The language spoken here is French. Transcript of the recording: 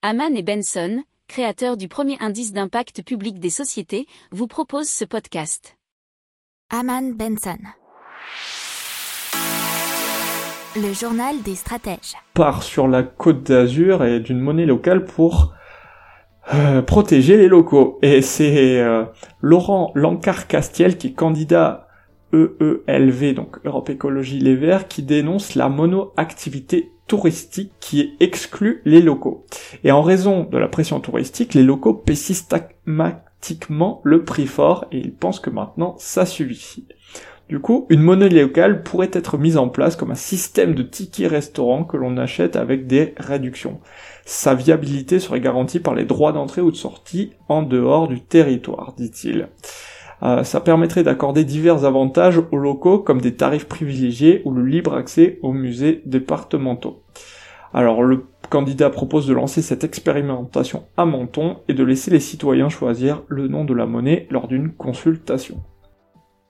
Haman et Benson, créateurs du premier indice d'impact public des sociétés, vous proposent ce podcast. Haman Benson. Le journal des stratèges. Part sur la côte d'Azur et d'une monnaie locale pour euh, protéger les locaux. Et c'est euh, Laurent Lancard-Castiel qui est candidat EELV, donc Europe Écologie Les Verts, qui dénonce la monoactivité touristique qui exclut les locaux. Et en raison de la pression touristique, les locaux paient systématiquement le prix fort et ils pensent que maintenant ça suffit. Du coup, une monnaie locale pourrait être mise en place comme un système de tickets restaurant que l'on achète avec des réductions. Sa viabilité serait garantie par les droits d'entrée ou de sortie en dehors du territoire, dit-il. Euh, ça permettrait d'accorder divers avantages aux locaux comme des tarifs privilégiés ou le libre accès aux musées départementaux. Alors le candidat propose de lancer cette expérimentation à Menton et de laisser les citoyens choisir le nom de la monnaie lors d'une consultation.